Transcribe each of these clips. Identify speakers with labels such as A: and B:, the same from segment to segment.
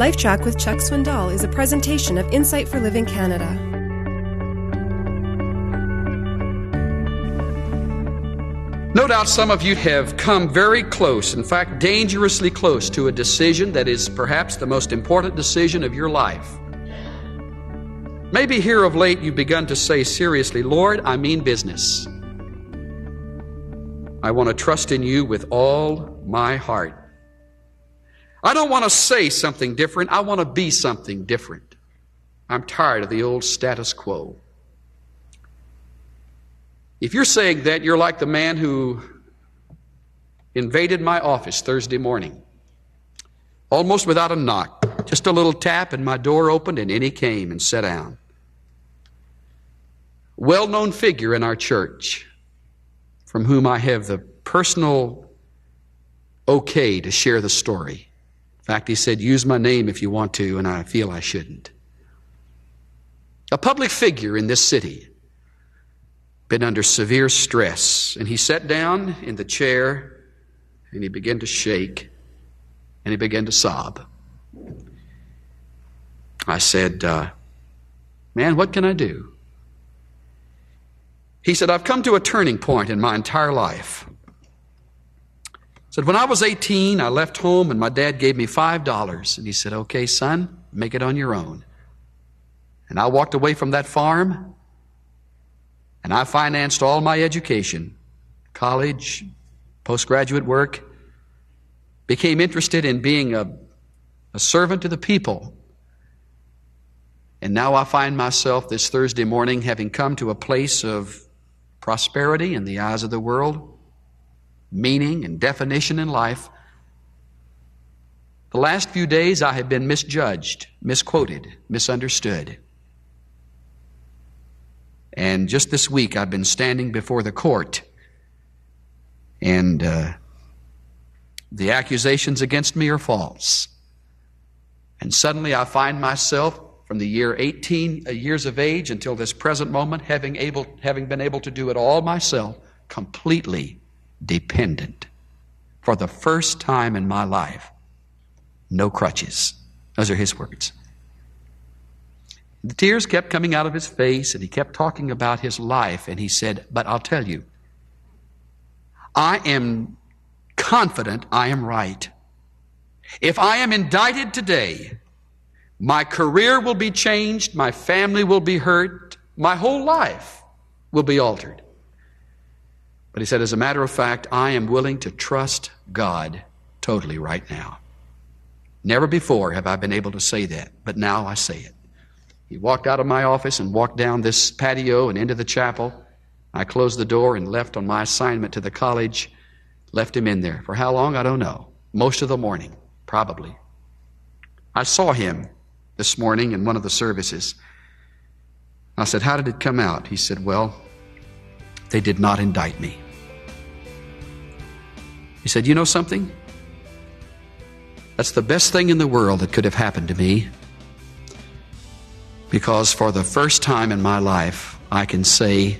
A: LifeTrac with Chuck Swindoll is a presentation of Insight for Living Canada.
B: No doubt some of you have come very close, in fact, dangerously close to a decision that is perhaps the most important decision of your life. Maybe here of late you've begun to say seriously, Lord, I mean business. I want to trust in you with all my heart. I don't want to say something different. I want to be something different. I'm tired of the old status quo. If you're saying that, you're like the man who invaded my office Thursday morning, almost without a knock. Just a little tap, and my door opened, and in he came and sat down. Well known figure in our church, from whom I have the personal okay to share the story. In fact, he said, Use my name if you want to, and I feel I shouldn't. A public figure in this city been under severe stress. And he sat down in the chair and he began to shake and he began to sob. I said, uh, Man, what can I do? He said, I've come to a turning point in my entire life. Said, When I was 18, I left home and my dad gave me $5. And he said, Okay, son, make it on your own. And I walked away from that farm and I financed all my education, college, postgraduate work, became interested in being a, a servant to the people. And now I find myself this Thursday morning having come to a place of prosperity in the eyes of the world, meaning and definition in life. The last few days I have been misjudged, misquoted, misunderstood. And just this week, I've been standing before the court, and uh, the accusations against me are false. And suddenly, I find myself from the year 18 uh, years of age until this present moment, having able, having been able to do it all myself, completely dependent. For the first time in my life, no crutches. Those are his words. The tears kept coming out of his face, and he kept talking about his life. And he said, But I'll tell you, I am confident I am right. If I am indicted today, my career will be changed, my family will be hurt, my whole life will be altered. But he said, as a matter of fact, I am willing to trust God totally right now. Never before have I been able to say that, but now I say it. He walked out of my office and walked down this patio and into the chapel. I closed the door and left on my assignment to the college. Left him in there. For how long? I don't know. Most of the morning, probably. I saw him this morning in one of the services. I said, How did it come out? He said, Well, they did not indict me. He said, You know something? That's the best thing in the world that could have happened to me because for the first time in my life, I can say,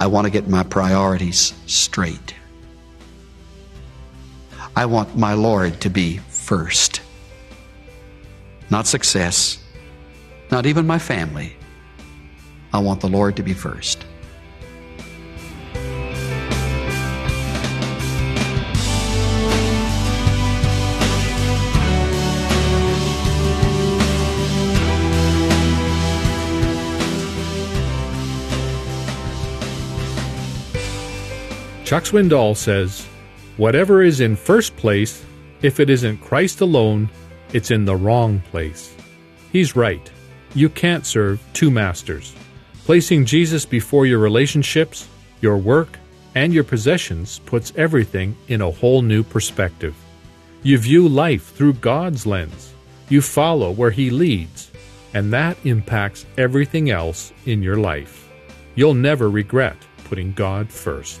B: I want to get my priorities straight. I want my Lord to be first. Not success, not even my family. I want the Lord to be first.
C: Chuck Swindoll says, Whatever is in first place, if it isn't Christ alone, it's in the wrong place. He's right. You can't serve two masters. Placing Jesus before your relationships, your work, and your possessions puts everything in a whole new perspective. You view life through God's lens. You follow where He leads, and that impacts everything else in your life. You'll never regret putting God first.